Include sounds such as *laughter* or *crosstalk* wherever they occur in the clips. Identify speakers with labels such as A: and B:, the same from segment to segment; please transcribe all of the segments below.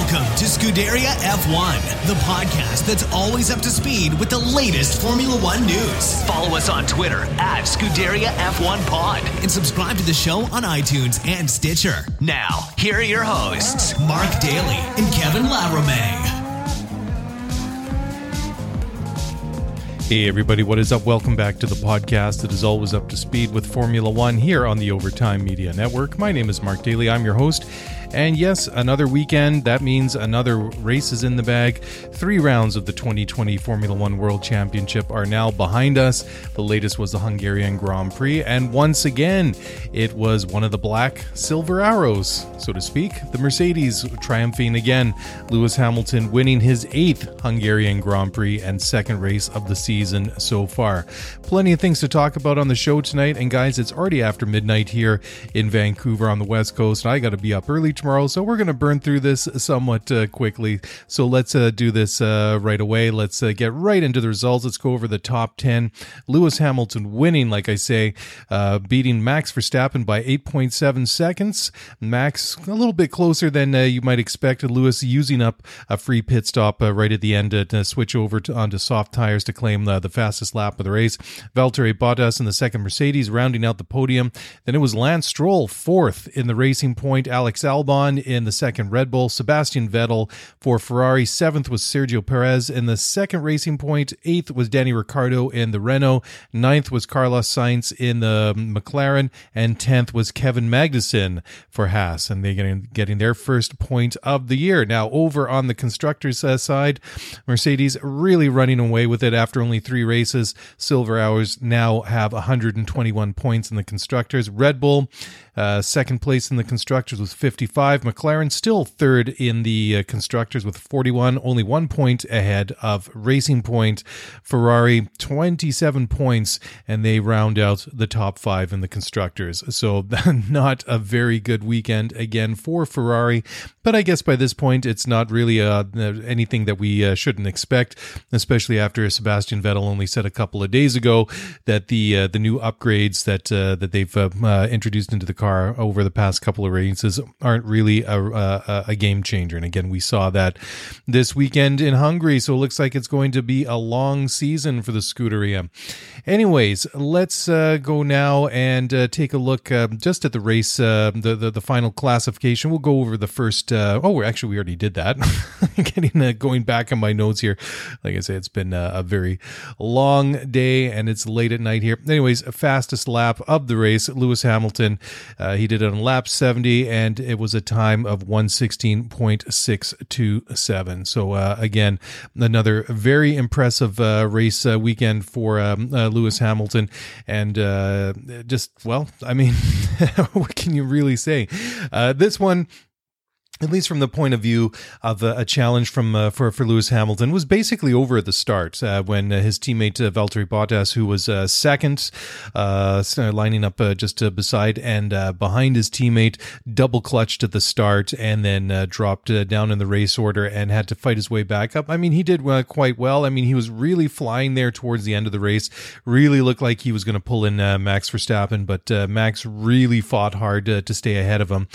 A: Welcome to Scuderia F1, the podcast that's always up to speed with the latest Formula One news. Follow us on Twitter at Scuderia F1 Pod and subscribe to the show on iTunes and Stitcher. Now, here are your hosts, Mark Daly and Kevin Laramee.
B: Hey, everybody, what is up? Welcome back to the podcast that is always up to speed with Formula One here on the Overtime Media Network. My name is Mark Daly. I'm your host. And yes, another weekend. That means another race is in the bag. Three rounds of the 2020 Formula One World Championship are now behind us. The latest was the Hungarian Grand Prix. And once again, it was one of the black silver arrows, so to speak. The Mercedes triumphing again. Lewis Hamilton winning his eighth Hungarian Grand Prix and second race of the season so far. Plenty of things to talk about on the show tonight. And guys, it's already after midnight here in Vancouver on the West Coast. I got to be up early tomorrow, so we're going to burn through this somewhat uh, quickly. So let's uh, do this uh, right away. Let's uh, get right into the results. Let's go over the top 10. Lewis Hamilton winning, like I say, uh, beating Max Verstappen by 8.7 seconds. Max a little bit closer than uh, you might expect. Lewis using up a free pit stop right at the end to switch over to, onto soft tires to claim the, the fastest lap of the race. Valtteri Bottas in the second Mercedes rounding out the podium. Then it was Lance Stroll fourth in the Racing Point. Alex Albon Albon in the second Red Bull, Sebastian Vettel for Ferrari, seventh was Sergio Perez in the second Racing Point, eighth was Danny Ricciardo in the Renault, ninth was Carlos Sainz in the McLaren, and tenth was Kevin Magnussen for Haas, and they're getting, getting their first point of the year. Now, over on the constructors' uh, side, Mercedes really running away with it after only three races. Silver Arrows now have 121 points in the constructors. Red Bull uh, second place in the constructors with 55. McLaren still third in the uh, constructors with 41, only one point ahead of Racing Point. Ferrari 27 points, and they round out the top five in the constructors. So *laughs* not a very good weekend again for Ferrari. But I guess by this point, it's not really uh, anything that we uh, shouldn't expect, especially after Sebastian Vettel only said a couple of days ago that the uh, the new upgrades that uh, that they've introduced into the car over the past couple of races aren't really a, a, a, game changer. And again, we saw that this weekend in Hungary. So it looks like it's going to be a long season for the Scuderia. Anyways, let's go now and take a look just at the race, the, the the final classification. We'll go over the first uh, oh, actually, we already did that. *laughs* Getting uh, going back on my notes here. Like I say, it's been uh, a very long day and it's late at night here. Anyways, fastest lap of the race, Lewis Hamilton. Uh, he did it on lap 70 and it was a time of 116.627. So, uh, again, another very impressive uh, race weekend for um, Lewis Hamilton. And just, well, I mean, *laughs* what can you really say? this one, at least from the point of view of a, a challenge from uh, for for Lewis Hamilton, was basically over at the start uh, when uh, his teammate uh, Valtteri Bottas, who was uh, second, uh, lining up just beside and behind his teammate, double clutched at the start and then dropped down in the race order and had to fight his way back up. I mean, he did quite well. I mean, he was really flying there towards the end of the race. Really looked like he was going to pull in Max Verstappen, but Max really fought hard to stay ahead of him.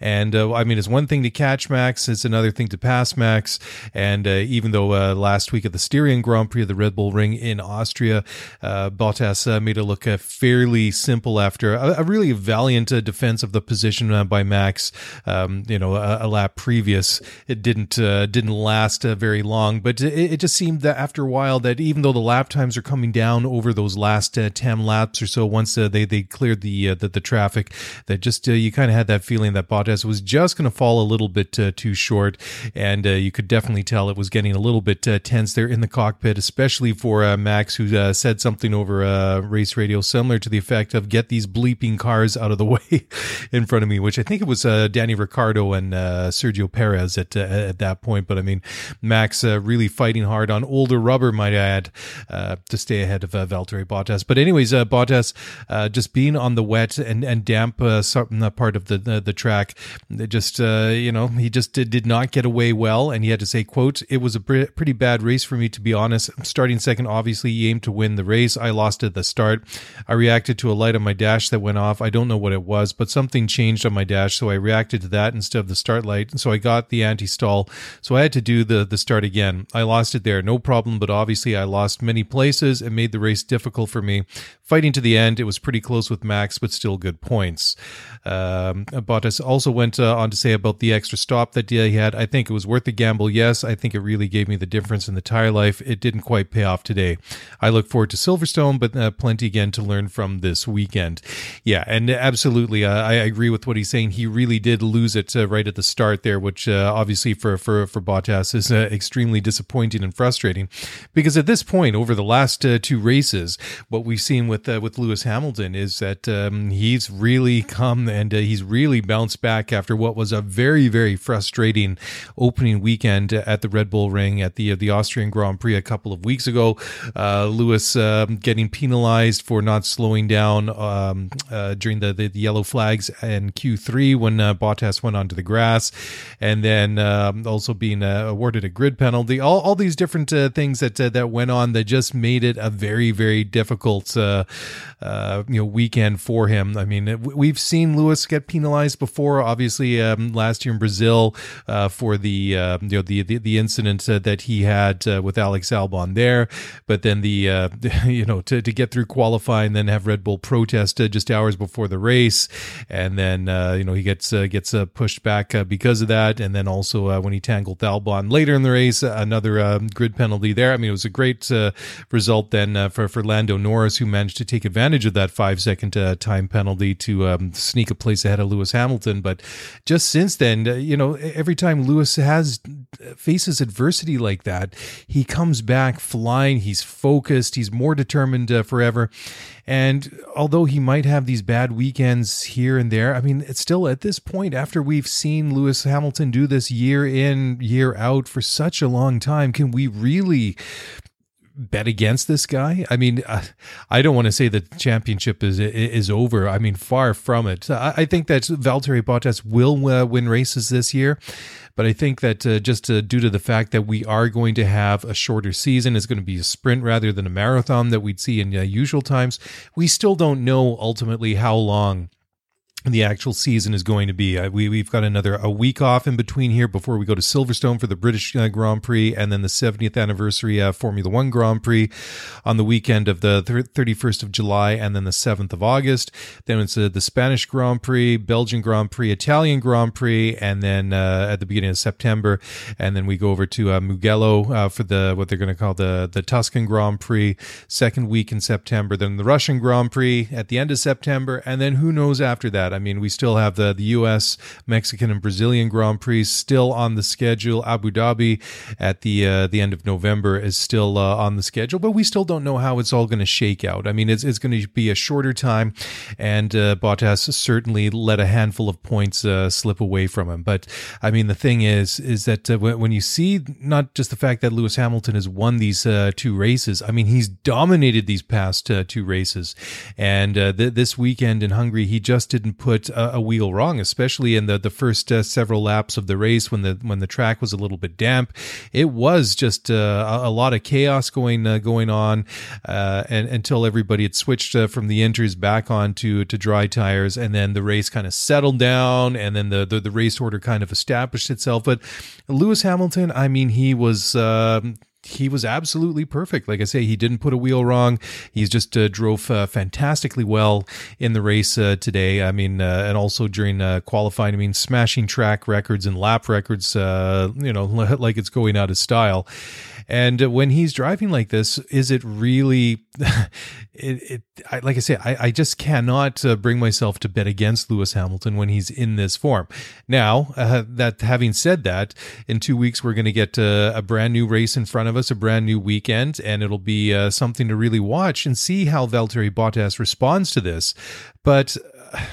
B: And I mean, it's one thing to catch Max. It's another thing to pass Max. And uh, even though uh, last week at the Styrian Grand Prix of the Red Bull Ring in Austria, uh, Bottas uh, made it look uh, fairly simple after a, a really valiant defense of the position by Max. Um, you know, a, a, lap previous, it didn't didn't last very long, but it, it, just seemed that after a while that even though the lap times are coming down over those last ten laps or so, once they they cleared the the, the traffic, that just you kind of had that feeling that Bottas was just going to fall a little little bit uh, too short, and uh, you could definitely tell it was getting a little bit uh, tense there in the cockpit, especially for uh, Max, who uh, said something over race radio similar to the effect of "Get these bleeping cars out of the *laughs* way in front of me," which I think it was Danny Ricciardo and Sergio Perez at at that point. But I mean, Max really fighting hard on older rubber, might I add, to stay ahead of uh, Valtteri Bottas. But anyways, Bottas just being on the wet and and damp part of the the, the track, just you know, he just did, did not get away well. And he had to say, quote, it was a pretty bad race for me, to be honest. Starting second, obviously, he aimed to win the race. I lost at the start. I reacted to a light on my dash that went off. I don't know what it was, but something changed on my dash. So I reacted to that instead of the start light. So I got the anti stall. So I had to do the, the start again. I lost it there. No problem. But obviously, I lost many places. and made the race difficult for me. Fighting to the end, it was pretty close with Max, but still good points. Um, Bottas also went uh, on to say about the extra stop that he had. I think it was worth the gamble. Yes, I think it really gave me the difference in the tire life. It didn't quite pay off today. I look forward to Silverstone, but uh, plenty again to learn from this weekend. Yeah, and absolutely, uh, I agree with what he's saying. He really did lose it uh, right at the start there, which uh, obviously for for for Bottas is uh, extremely disappointing and frustrating because at this point over the last two races, what we've seen with with Lewis Hamilton is that um, he's really come and uh, he's really bounced back after what was a very, very frustrating opening weekend at the Red Bull Ring at the uh, the Austrian Grand Prix a couple of weeks ago. Uh, Lewis um, getting penalized for not slowing down um, uh, during the, the, the, yellow flags and Q3 when uh, Bottas went onto the grass, and then um, also being uh, awarded a grid penalty. All, all these different things that that went on that just made it a very, very difficult you know weekend for him. I mean, we've seen Lewis get penalized before. Obviously, um, last year in Brazil uh, for the uh, you know the the, the incident uh, that he had uh, with Alex Albon there, but then the uh, *laughs* you know to, to get through qualifying, then have Red Bull protest just hours before the race, and then you know he gets gets pushed back because of that, and then also when he tangled Albon later in the race, another grid penalty there. I mean, it was a great result then for for Lando Norris who managed to take advantage of that five second time penalty to um, sneak a place ahead of Lewis Hamilton. But just since then, uh, you know, every time Lewis has uh, faces adversity like that, he comes back flying. He's focused. He's more determined uh, forever. And although he might have these bad weekends here and there, I mean, it's still at this point, after we've seen Lewis Hamilton do this year in, year out for such a long time, can we really bet against this guy? I mean, uh, I don't want to say the championship is is over. I mean, far from it. I, think that Valtteri Bottas will uh, win races this year, but I think that uh, just uh, due to the fact that we are going to have a shorter season, it's going to be a sprint rather than a marathon that we'd see in uh, usual times. We still don't know ultimately how long the actual season is going to be. Uh, we we've got another a week off in between here before we go to Silverstone for the British uh, Grand Prix, and then the 70th anniversary uh, Formula One Grand Prix on the weekend of the 31st of July, and then the 7th of August. Then it's uh, the Spanish Grand Prix, Belgian Grand Prix, Italian Grand Prix, and then uh, at the beginning of September, and then we go over to uh, Mugello for the what they're going to call the the Tuscan Grand Prix, second week in September. Then the Russian Grand Prix at the end of September, and then who knows after that. I mean, we still have the, the U.S., Mexican, and Brazilian Grand Prix still on the schedule. Abu Dhabi at the uh, the end of November is still uh, on the schedule, but we still don't know how it's all going to shake out. I mean, it's, it's going to be a shorter time, and uh, Bottas certainly let a handful of points uh, slip away from him. But I mean, the thing is, is that uh, when you see not just the fact that Lewis Hamilton has won these uh, two races, I mean, he's dominated these past two races, and th- this weekend in Hungary, he just didn't put a, a wheel wrong, especially in the the first uh, several laps of the race when the when the track was a little bit damp. It was just uh, a, a, lot of chaos going uh, going on, uh, and until everybody had switched uh, from the inters back onto to dry tires, and then the race kind of settled down, and then the, the, the race order kind of established itself. But Lewis Hamilton, I mean, he was um, he was absolutely perfect. Like I say, he didn't put a wheel wrong. He's just uh, drove uh, fantastically well in the race uh, today. I mean, uh, and also during uh, qualifying. I mean, smashing track records and lap records. Uh, you know, *laughs* like it's going out of style. And when he's driving like this, is it really? *laughs* it, it I, like I say, I, I just cannot uh, bring myself to bet against Lewis Hamilton when he's in this form. Now, uh, that having said that, in two weeks we're going to get uh, a brand new race in front of us, a brand new weekend, and it'll be uh, something to really watch and see how Valtteri Bottas responds to this. But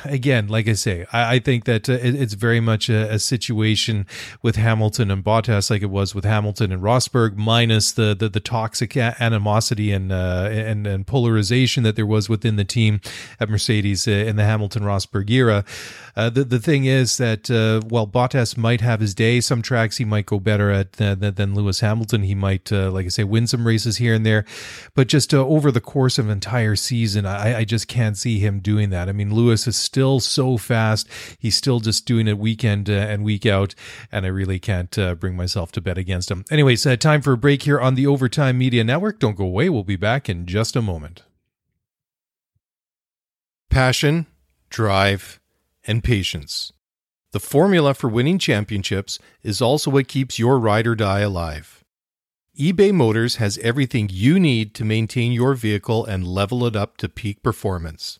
B: again, like I say, I, I think that uh, it, it's very much a, a, situation with Hamilton and Bottas, like it was with Hamilton and Rosberg, minus the the, the toxic animosity and, uh, and and polarization that there was within the team at Mercedes uh, in the Hamilton Rosberg era. Uh, the the thing is that uh, while Bottas might have his day, some tracks he might go better at than, than Lewis Hamilton. He might, like I say, win some races here and there, but just over the course of an entire season, I, I just can't see him doing that. I mean, Lewis is still so fast. He's still just doing it weekend uh, and week out, and I really can't uh, bring myself to bet against him. Anyways, uh, time for a break here on the Overtime Media Network. Don't go away. We'll be back in just a moment. Passion, drive, and patience. The formula for winning championships is also what keeps your ride or die alive. eBay Motors has everything you need to maintain your vehicle and level it up to peak performance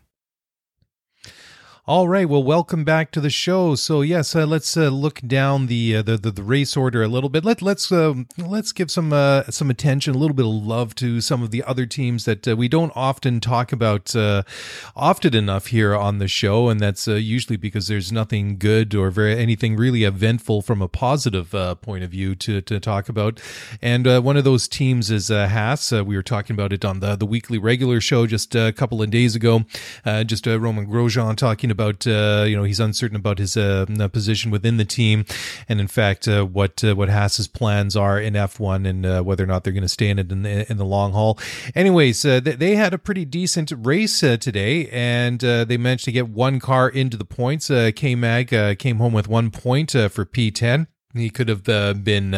B: All right. Well, welcome back to the show. So yes, uh, let's uh, look down the, uh, the, the the race order a little bit. Let let's um, let's give some uh, some attention, a little bit of love to some of the other teams that uh, we don't often talk about uh, often enough here on the show, and that's usually because there's nothing good or very anything really eventful from a positive point of view to to talk about. And one of those teams is Haas. we were talking about it on the the weekly regular show just a couple of days ago. just Romain Grosjean talking about uh, you know he's uncertain about his uh, position within the team, and in fact uh, what uh, what Haas's plans are in F1 and uh, whether or not they're going to stay in it in the, in the long haul. Anyways, uh, they had a pretty decent race today, and they managed to get one car into the points. K Mag came home with one point for P10. He could have been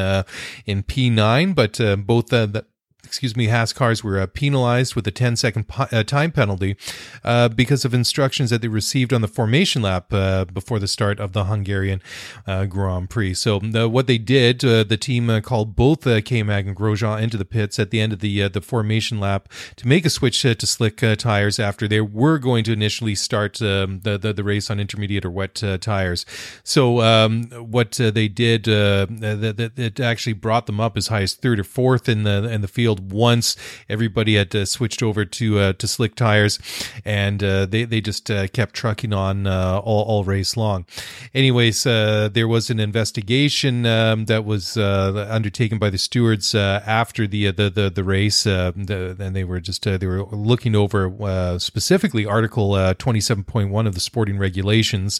B: in P9, but both the excuse me, Haas cars were uh, penalized with a 10 second uh, time penalty uh, because of instructions that they received on the formation lap uh, before the start of the Hungarian uh, Grand Prix. So what they did, uh, the team called both K-Mag and Grosjean into the pits at the end of the the formation lap to make a switch to slick tires after they were going to initially start um, the, the, the race on intermediate or wet tires. So um, what they did, that it actually brought them up as high as third or fourth in the in the field once. Everybody had uh, switched over to uh, to slick tires, and uh, they they just uh, kept trucking on uh, all, all race long. Anyways, there was an investigation um, that was undertaken by the stewards after the, the the the race, the, and they were just they were looking over specifically Article twenty seven point one of the sporting regulations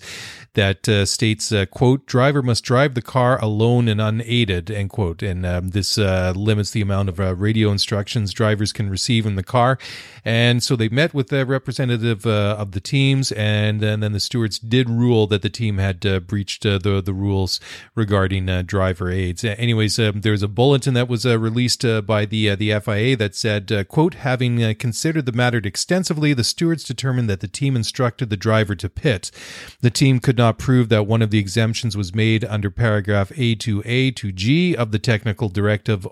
B: that states quote driver must drive the car alone and unaided end quote, and um, this limits the amount of radio instructions drivers can receive in the car. And so they met with the representative uh, of the teams, and then, then, the stewards did rule that the team had uh, breached uh, the the rules regarding uh, driver aids. Anyways, um, there was a bulletin that was uh, released uh, by the the FIA that said, "quote Having considered the matter extensively, the stewards determined that the team instructed the driver to pit. The team could not prove that one of the exemptions was made under paragraph A2A to G of the technical directive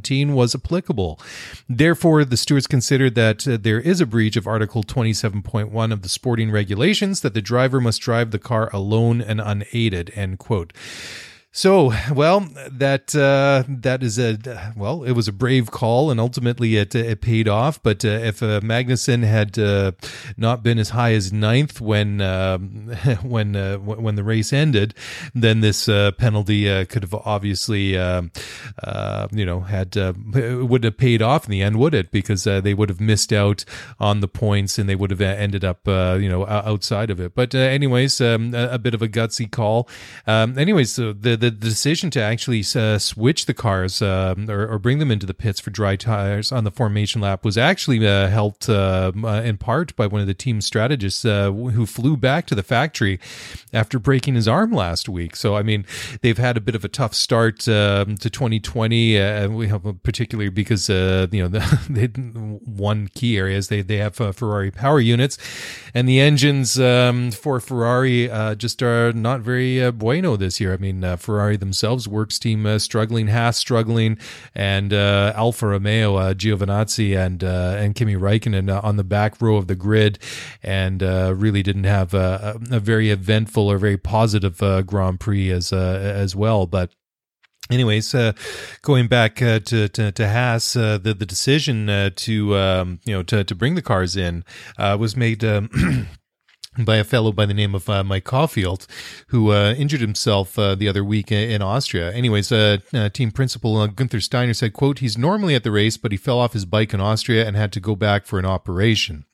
B: 011-17." was applicable. Therefore, the stewards considered that uh, there is a breach of Article 27.1 of the sporting regulations that the driver must drive the car alone and unaided, end quote. So, well, that uh, that is a well, it was a brave call, and ultimately it it paid off. But uh, if uh, Magnussen had uh, not been as high as ninth when um, *laughs* when uh, when the race ended, then this uh, penalty could have obviously you know had it wouldn't have paid off in the end, would it? Because they would have missed out on the points, and they would have ended up you know outside of it. But anyways, um, a, a, bit of a gutsy call. Um, anyways, so the the decision to actually uh, switch the cars um, or, or, bring them into the pits for dry tires on the formation lap was actually uh, helped uh, in part by one of the team strategists uh, who flew back to the factory after breaking his arm last week. So, I mean, they've had a bit of a tough start um, to 2020, and we have particularly because you know *laughs* they one key area is they they have Ferrari power units, and the engines um, for Ferrari just are not very bueno this year. I mean, uh, Ferrari themselves, works team uh, struggling, Haas struggling, and uh, Alfa Romeo, uh, Giovinazzi and uh, and Kimi Raikkonen uh, on the back row of the grid, and really didn't have a, a, very eventful or very positive Grand Prix as as well. But Anyways, uh, going back uh, to, to, to Haas, uh, the the decision to um, you know to to bring the cars in was made. Um, *clears throat* by a fellow by the name of uh, Mike Caulfield, who uh, injured himself uh, the other week in Austria. Anyways, uh, uh, team principal uh, Gunther Steiner said, "quote He's normally at the race, but he fell off his bike in Austria and had to go back for an operation."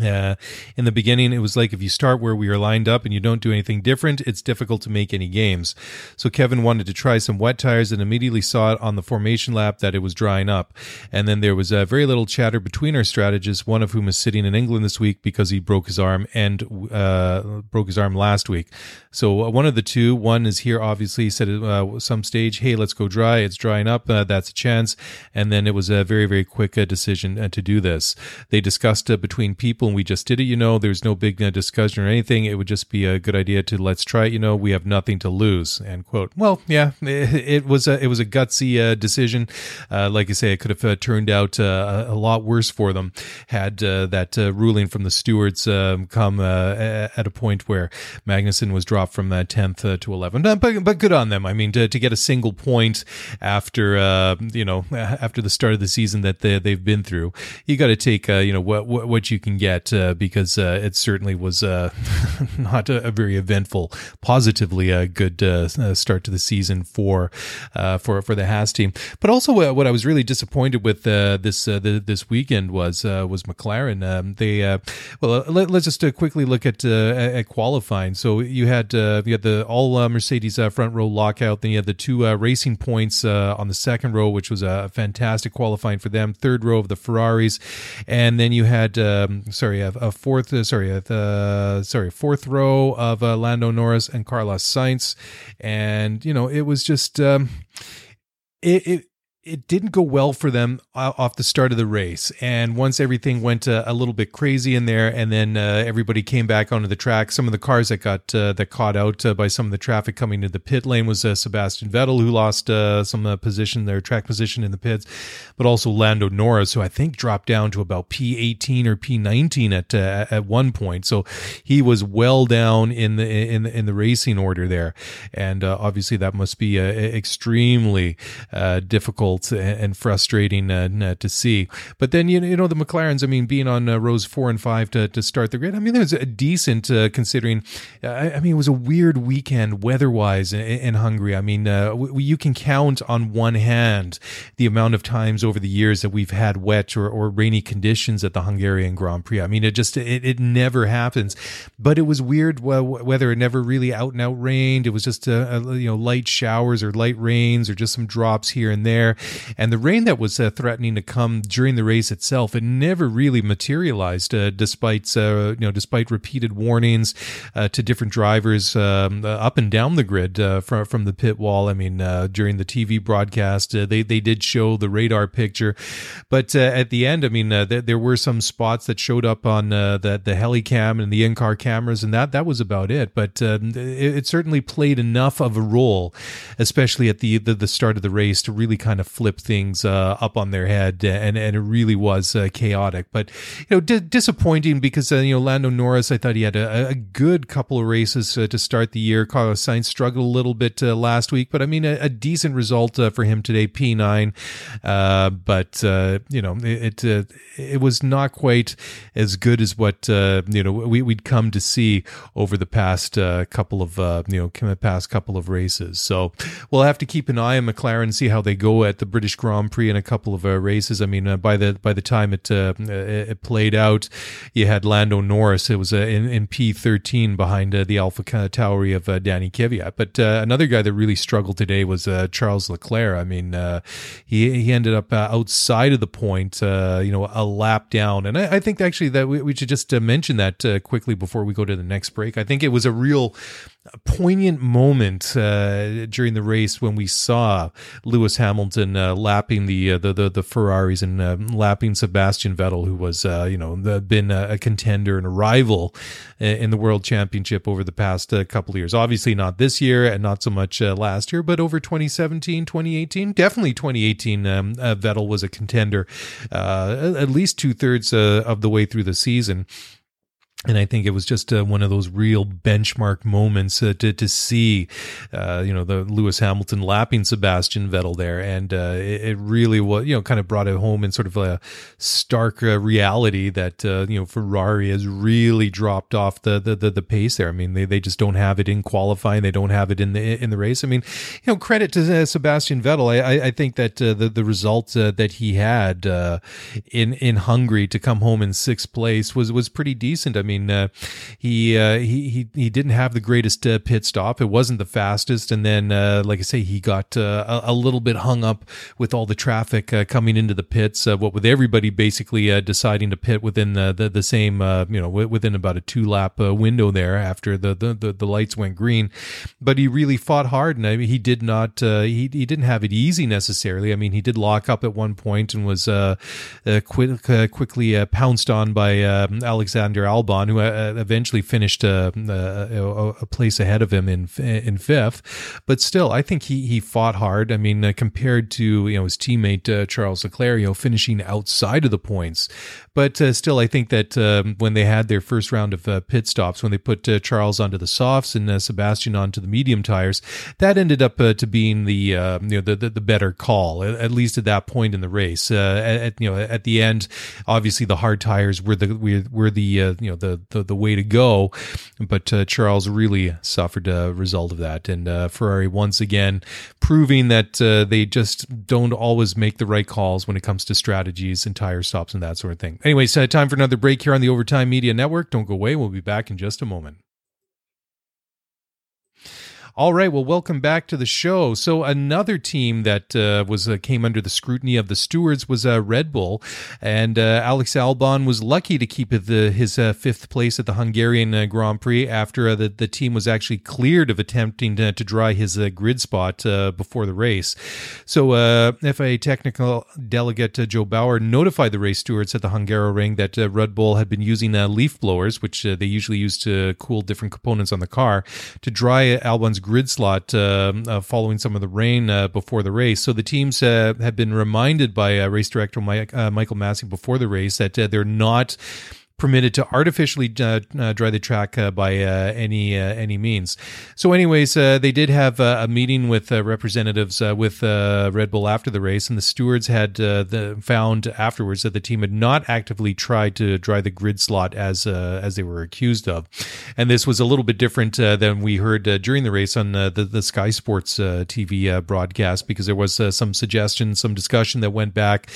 B: Uh, in the beginning, it was like if you start where we are lined up and you don't do anything different, it's difficult to make any games. So Kevin wanted to try some wet tires and immediately saw it on the formation lap that it was drying up. And then there was uh, very little chatter between our strategists, one of whom is sitting in England this week because he broke his arm and uh, broke his arm last week. So uh, one of the two, one is here, obviously, said at some stage, hey, let's go dry. It's drying up. That's a chance. And then it was a very, very quick decision to do this. They discussed between people people and we just did it, you know, there's no big uh, discussion or anything. It would just be a good idea to let's try it, you know, we have nothing to lose, end quote. Well, yeah, it, it was a, it was a gutsy uh, decision. Uh, like I say, it could have uh, turned out uh, a lot worse for them had uh, that ruling from the stewards um, come at a point where Magnussen was dropped from 10th to 11th. But, but good on them. I mean, to, to get a single point after, you know, after the start of the season that they, they've been through, you got to take, you know, what, what you can get yet uh, because uh, it certainly was uh, *laughs* not a, a, very eventful, positively a good uh, uh, start to the season for uh, for for the Haas team. But also, what I was really disappointed with this the, this weekend was was McLaren. Um, they well, let, us just quickly look at at qualifying. So you had you had the all Mercedes front row lockout. Then you had the two racing points on the second row, which was a fantastic qualifying for them. Third row of the Ferraris, and then you had um, sorry, a, a fourth, uh, sorry, a, uh, sorry, fourth row of uh, Lando Norris and Carlos Sainz, and you know it was just um, it, it it didn't go well for them off the start of the race. And once everything went uh, a little bit crazy in there, and then uh, everybody came back onto the track, some of the cars that got uh, that caught out uh, by some of the traffic coming to the pit lane was uh, Sebastian Vettel, who lost some position, their track position in the pits, but also Lando Norris, who I think dropped down to about P18 or P19 at at one point. So he was well down in the in the, in the racing order there, and obviously that must be extremely difficult difficult and frustrating uh, to see. But then you know the McLarens. I mean, being on uh, rows four and five to, to start the grid. I mean, it was a decent uh, considering. I, I, mean, it was a weird weekend weather-wise in, in Hungary. I mean, you can count on one hand the amount of times over the years that we've had wet or, or rainy conditions at the Hungarian Grand Prix. I mean, it just it, it never happens. But it was weird weather. It never really out and out rained. It was just a, a, you know light showers or light rains or just some drops here and there. And the rain that was uh, threatening to come during the race itself, it never really materialized, uh, despite uh, you know despite repeated warnings uh, to different drivers um, uh, up and down the grid from from the pit wall. I mean, during the TV broadcast, they they did show the radar picture, but at the end, I mean, th- there were some spots that showed up on the the heli cam and the in car cameras, and that that was about it. But um, it, it, certainly played enough of a role, especially at the, the the start of the race, to really kind of flip things uh, up on their head, and and it really was uh, chaotic. But you know, disappointing because uh, you know Lando Norris, I thought he had a, a good couple of races uh, to start the year. Carlos Sainz struggled a little bit uh, last week, but I mean a, a decent result uh, for him today, P nine. but you know, it it, it was not quite as good as what you know we, would come to see over the past couple of you know past couple of races. So we'll have to keep an eye on McLaren, see how they go at the British Grand Prix in a couple of uh, races. I mean, uh, by the by the time it uh, it played out, you had Lando Norris. It was uh, in, in P13 behind uh, the AlphaTauri of uh, Danny Kvyat. But another guy that really struggled today was Charles Leclerc. I mean, he he ended up outside of the point, you know, a lap down. And I, I think actually that we, we should just mention that quickly before we go to the next break. I think it was a real poignant moment uh, during the race when we saw Lewis Hamilton uh, lapping the, uh, the, the the Ferraris and uh, lapping Sebastian Vettel, who was uh, you know the, been a, a, contender and a rival uh, in the World Championship over the past couple of years. Obviously not this year and not so much last year, but over 2017, 2018, definitely 2018. Um, Vettel was a contender at least two thirds of the way through the season and I think it was just uh, one of those real benchmark moments uh, to to see, uh, you know, the Lewis Hamilton lapping Sebastian Vettel there, and uh, it, it, really was, you know, kind of brought it home in sort of a stark uh, reality that uh, you know Ferrari has really dropped off the, the, the the pace there. I mean, they, they just don't have it in qualifying, they don't have it in the in the race. I mean, you know, credit to Sebastian Vettel. I I think that the the result that he had in in Hungary to come home in sixth place was was pretty decent. I mean mean, uh, he, uh, he he he didn't have the greatest uh, pit stop. It wasn't the fastest, and then, uh, like I say, he got uh, a, a, little bit hung up with all the traffic uh, coming into the pits. what with everybody basically deciding to pit within the the, the same, you know, within about a two lap window there after the, the, the the lights went green. But he really fought hard, and I mean, he did not he he didn't have it easy necessarily. I mean, he did lock up at one point and was quick, quickly pounced on by um, Alexander Albon who uh, eventually finished uh, a, a, place ahead of him in in fifth. But still, I think he he fought hard. I mean, uh, compared to you know his teammate uh, Charles Leclerc, you know, finishing outside of the points. But uh, still, I think that um, when they had their first round of uh, pit stops, when they put Charles onto the softs and Sebastian onto the medium tires, that ended up to being the you know the, the, the better call, at, least at that point in the race. at you know at the end, obviously the hard tires were the were, were the you know the the, the, way to go. But uh, Charles really suffered a result of that. And uh, Ferrari once again proving that uh, they just don't always make the right calls when it comes to strategies and tire stops and that sort of thing. Anyways, uh, time for another break here on the Overtime Media Network. Don't go away. We'll be back in just a moment. All right, well, welcome back to the show. So another team that uh, was uh, came under the scrutiny of the stewards was uh, Red Bull, and uh, Alex Albon was lucky to keep the, his uh, fifth place at the Hungarian uh, Grand Prix after the the team was actually cleared of attempting to, to dry his grid spot before the race. So FIA technical delegate Jo Bauer notified the race stewards at the Hungaroring that Red Bull had been using leaf blowers, which they usually use to cool different components on the car, to dry Albon's grid slot uh, uh, following some of the rain uh, before the race. So the teams have been reminded by race director Mike, Michael Masi before the race that they're not permitted to artificially uh, uh, dry the track uh, by uh, any uh, any means. So, anyways, uh, they did have uh, a meeting with uh, representatives uh, with Red Bull after the race, and the stewards had the, found afterwards that the team had not actively tried to dry the grid slot as as they were accused of, and this was a little bit different than we heard during the race on the, the Sky Sports TV broadcast because there was some suggestion, some discussion that went back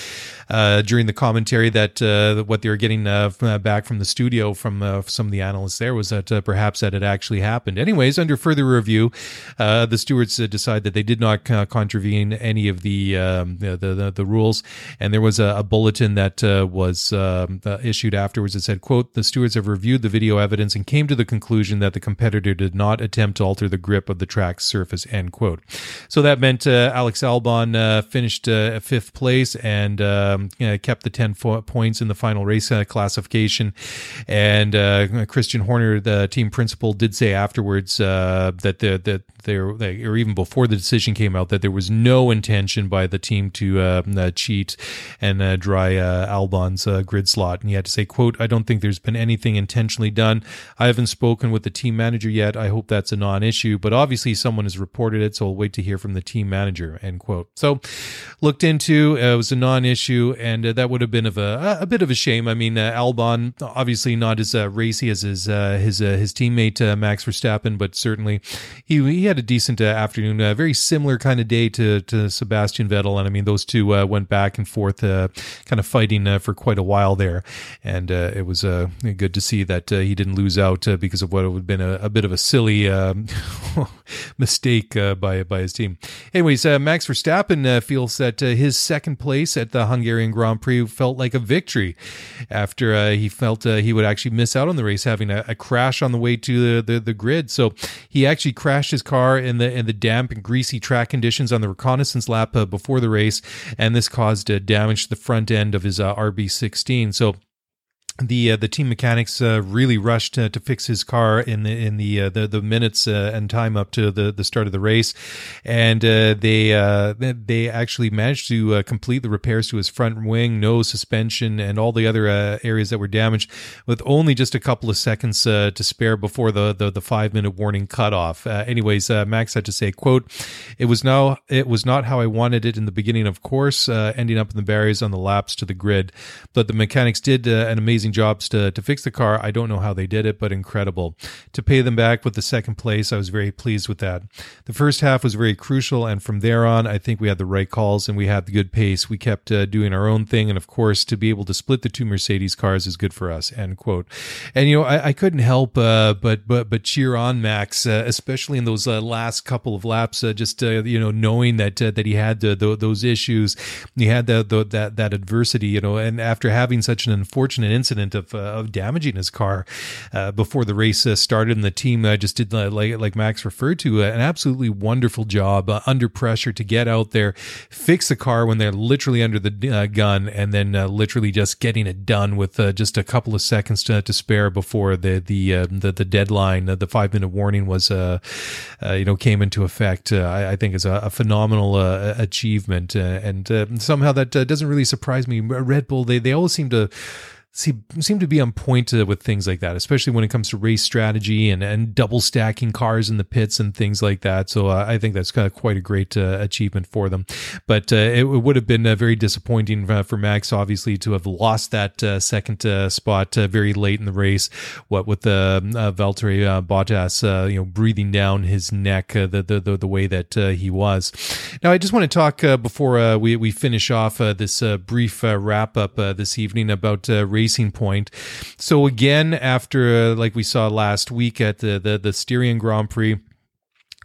B: during the commentary that what they were getting back back from the studio from uh, some of the analysts there was that uh, perhaps that had actually happened. Anyways, under further review, uh, the stewards uh, decided that they did not uh, contravene any of the, um, the, the, the rules, and there was a, a bulletin that was um, issued afterwards that said, "quote The stewards have reviewed the video evidence and came to the conclusion that the competitor did not attempt to alter the grip of the track's surface." End quote. So that meant Alex Albon finished fifth place and um, kept the ten fo- points in the final race classification and uh, Christian Horner, the team principal, did say afterwards uh, that the, that there, or even before the decision came out, that there was no intention by the team to uh, uh cheat and uh, dry uh, Albon's grid slot. And he had to say, "quote I don't think there's been anything intentionally done. I haven't spoken with the team manager yet. I hope that's a non-issue, but obviously someone has reported it, so I'll wait to hear from the team manager." End quote. So looked into. it was a non-issue, and that would have been of a a bit of a shame. I mean, Albon obviously not as uh, racy as his uh, his uh, his teammate uh, Max Verstappen, but certainly he he had a decent uh, afternoon, a very similar kind of day to to Sebastian Vettel, and I mean those two uh, went back and forth, kind of fighting for quite a while there, and it was good to see that he didn't lose out because of what would have been a, a bit of a silly um, *laughs* mistake by by his team. Anyways, Max Verstappen feels that his second place at the Hungarian Grand Prix felt like a victory after he felt he would actually miss out on the race, having a, a crash on the way to the, the, the grid. So he actually crashed his car in the in the damp and greasy track conditions on the reconnaissance lap uh, before the race, and this caused uh, damage to the front end of his uh, RB16. So the uh, the team mechanics uh, really rushed to, to fix his car in the in the uh, the, the minutes uh, and time up to the, the start of the race, and uh, they uh, they actually managed to complete the repairs to his front wing, nose, suspension, and all the other areas that were damaged with only just a couple of seconds to spare before the the, the five minute warning cutoff. anyways, Max had to say, "quote It was now it was not how I wanted it in the beginning, of course, ending up in the barriers on the laps to the grid, but the mechanics did an amazing." Amazing jobs to, to fix the car. I don't know how they did it, but incredible. To pay them back with the second place, I was very pleased with that. The first half was very crucial, and from there on, I think we had the right calls and we had the good pace. We kept uh, doing our own thing, and of course, to be able to split the two Mercedes cars is good for us. End quote. And you know, I, I couldn't help uh, but but but cheer on Max, uh, especially in those uh, last couple of laps. Uh, just uh, you know, knowing that that he had the, the, those issues, he had the, the, that that adversity, you know, and after having such an unfortunate incident of, uh, of damaging his car uh, before the race uh, started. And the team uh, just did, uh, like, like Max referred to, uh, an absolutely wonderful job under pressure to get out there, fix the car when they're literally under the gun, and then literally just getting it done with just a couple of seconds to, to spare before the the the, the, deadline, the five minute warning was, you know, came into effect. I, I, think is a, a phenomenal achievement, and somehow that doesn't really surprise me. Red Bull, they they always seem to seem, seem to be on point with things like that, especially when it comes to race strategy and, and double stacking cars in the pits and things like that. So uh, I think that's kind of quite a great uh, achievement for them. But uh, it, would have been uh, very disappointing uh, for Max, obviously, to have lost that uh, second uh, spot uh, very late in the race. What with the um, uh, Valtteri Bottas, you know, breathing down his neck the, the, the the way that he was. Now, I just want to talk before we we finish off this brief wrap up this evening about race racing point. So again, after uh, like we saw last week at the the, the Styrian Grand Prix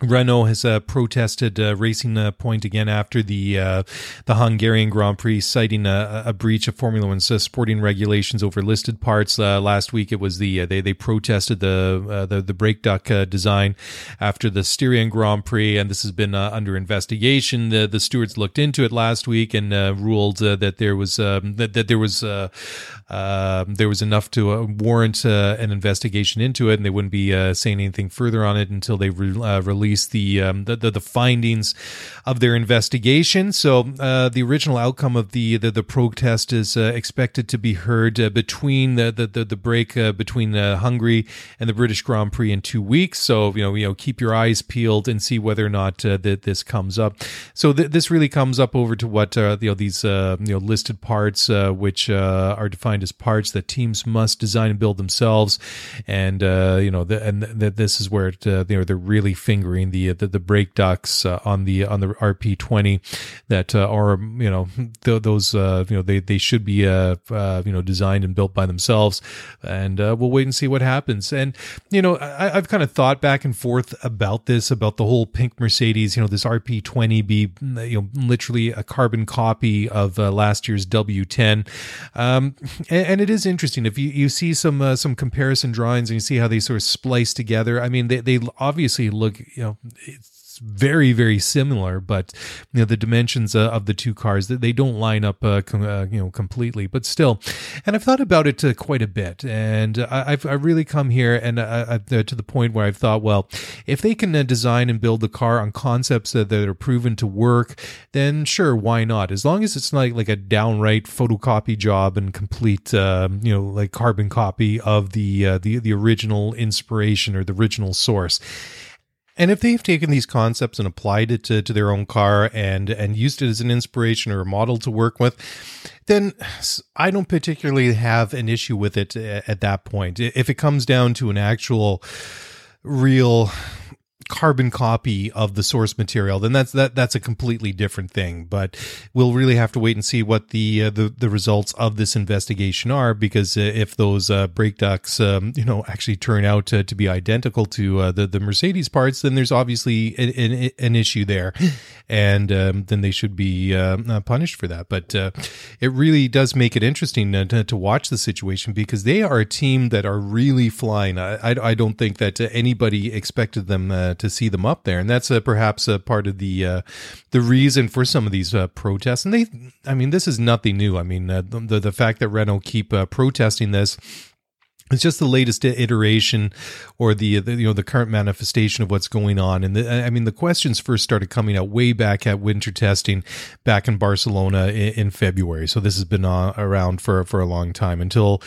B: Renault has uh, protested uh, Racing uh, Point again after the uh, the Hungarian Grand Prix, citing a, a breach of Formula One's uh, sporting regulations over listed parts. Uh, last week, it was the they they protested the the, the brake duct design after the Styrian Grand Prix, and this has been under investigation. The the stewards looked into it last week and ruled that there was um, that, that there was there was enough to warrant an investigation into it, and they wouldn't be saying anything further on it until they re- release release the, um, the, the, the findings of their investigation. So uh, the original outcome of the the, the protest is uh, expected to be heard uh, between the the the, break uh, between uh, Hungary and the British Grand Prix in two weeks. So you know you know keep your eyes peeled and see whether or not uh, that this comes up. So th- this really comes up over to what you know these you know listed parts which are defined as parts that teams must design and build themselves, and you know the, and th- this is where it, you know they're really fingering the the, the brake ducts uh, on the on the RP20 that uh, are you know th- those uh, you know they they should be uh, uh, you know designed and built by themselves, and uh, we'll wait and see what happens. And you know I, have kind of thought back and forth about this about the whole pink Mercedes. You know this RP20 be you know literally a carbon copy of last year's W10, um, and, and, it is interesting if you you see some some comparison drawings and you see how they sort of splice together. I mean they they obviously look you know know it's very very similar but you know the dimensions uh, of the two cars that they don't line up uh, com- uh, you know completely but still. And i've thought about it uh, quite a bit and I, have I've really come here and uh, uh, to the point where i've thought well if they can design and build the car on concepts that, that are proven to work then sure why not? As long as it's not like a downright photocopy job and complete um, you know like carbon copy of the the the original inspiration or the original source and if they've taken these concepts and applied it to, to their own car and and used it as an inspiration or a model to work with, then I don't particularly have an issue with it eh, at that point. If it comes down to an actual real carbon copy of the source material, then that's that that's a completely different thing. But we'll really have to wait and see what the uh, the, the results of this investigation are, because uh, if those uh, brake ducts, um, you know, actually turn out to, to be identical to uh, the the Mercedes parts, then there's obviously an, an, an issue there, and um, then they should be uh, uh, punished for that. But it really does make it interesting to, to, watch the situation because they are a team that are really flying. I I, I don't think that anybody expected them to see them up there, and that's uh, perhaps a part of the uh, the reason for some of these uh, protests. And they, I mean, this is nothing new. I mean, uh, the the fact that Renault keep uh, protesting this it's just the latest iteration or the, the, you know the current manifestation of what's going on. And the, i mean the questions first started coming out way back at winter testing back in barcelona in, in february. So this has been uh, around for for a long time until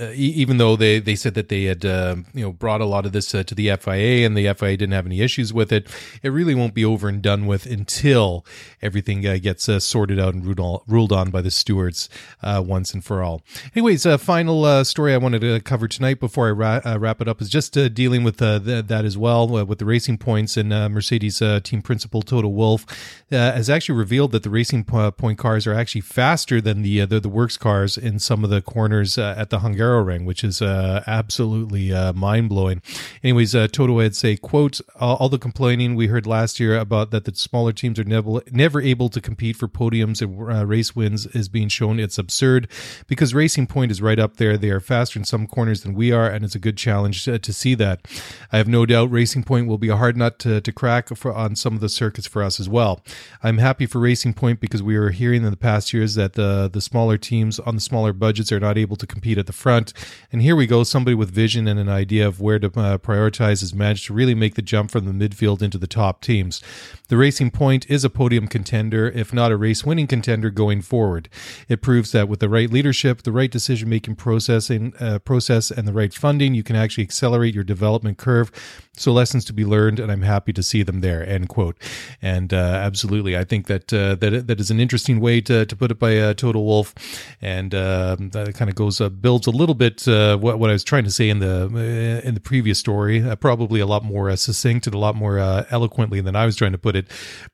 B: uh, even though they they said that they had uh, you know brought a lot of this uh, to the fia and the fia didn't have any issues with it it really won't be over and done with until everything uh, gets uh, sorted out and ruled, ruled on by the stewards once and for all. Anyways a final story i wanted to cover cover tonight before I ra- uh, wrap it up is just uh, dealing with uh, th- that as well uh, with the racing points and uh, Mercedes team principal Toto Wolff has actually revealed that the racing point cars are actually faster than the the, the works cars in some of the corners at the Hungaroring, which is absolutely mind blowing. Anyways, Toto had say, "quote All the complaining we heard last year about that the smaller teams are never never able to compete for podiums and race wins is being shown. It's absurd because Racing Point is right up there. They are faster in some corners." Than we are, and it's a good challenge to, to see that. I have no doubt Racing Point will be a hard nut to, to crack for, on some of the circuits for us as well. I'm happy for Racing Point because we were hearing in the past years that the the smaller teams on the smaller budgets are not able to compete at the front, and here we go. Somebody with vision and an idea of where to uh, prioritize has managed to really make the jump from the midfield into the top teams. The Racing Point is a podium contender, if not a race winning contender going forward. It proves that with the right leadership, the right decision making processing uh, process process and the right funding, you can actually accelerate your development curve. So lessons to be learned, and I'm happy to see them there. End quote. And uh, absolutely, I think that uh, that that is an interesting way to, to put it by uh, Toto Wolff, and uh, that kind of goes uh, builds a little bit uh, what what I was trying to say in the uh, in the previous story. probably a lot more succinct and a lot more eloquently than I was trying to put it.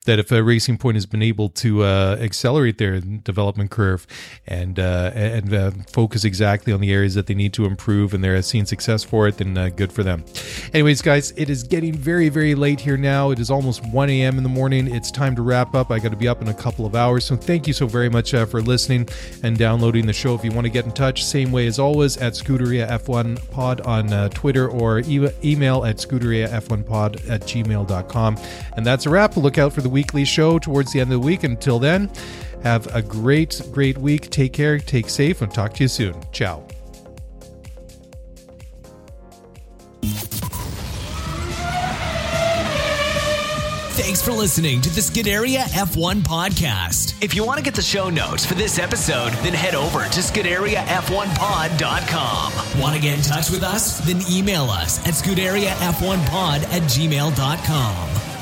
B: That if a Racing Point has been able to accelerate their development curve and and focus exactly on the areas that they need to improve, and they're seeing success for it, then good for them. Anyways, guys it is getting very, very late here now. It is almost 1 a.m. in the morning. It's time to wrap up. I got to be up in a couple of hours. So thank you so very much uh, for listening and downloading the show. If you want to get in touch, same way as always at Scuderia F1 Pod on uh, Twitter or e- email at Scuderia F1 Pod at gmail.com. And that's a wrap. Look out for the weekly show towards the end of the week. Until then, have a great, great week. Take care, take safe, and talk to you soon. Ciao.
A: Thanks for listening to the Scuderia F1 podcast. If you want to get the show notes for this episode, then head over to ScuderiaF1pod.com. Want to get in touch with us? Then email us at ScuderiaF1pod at gmail.com.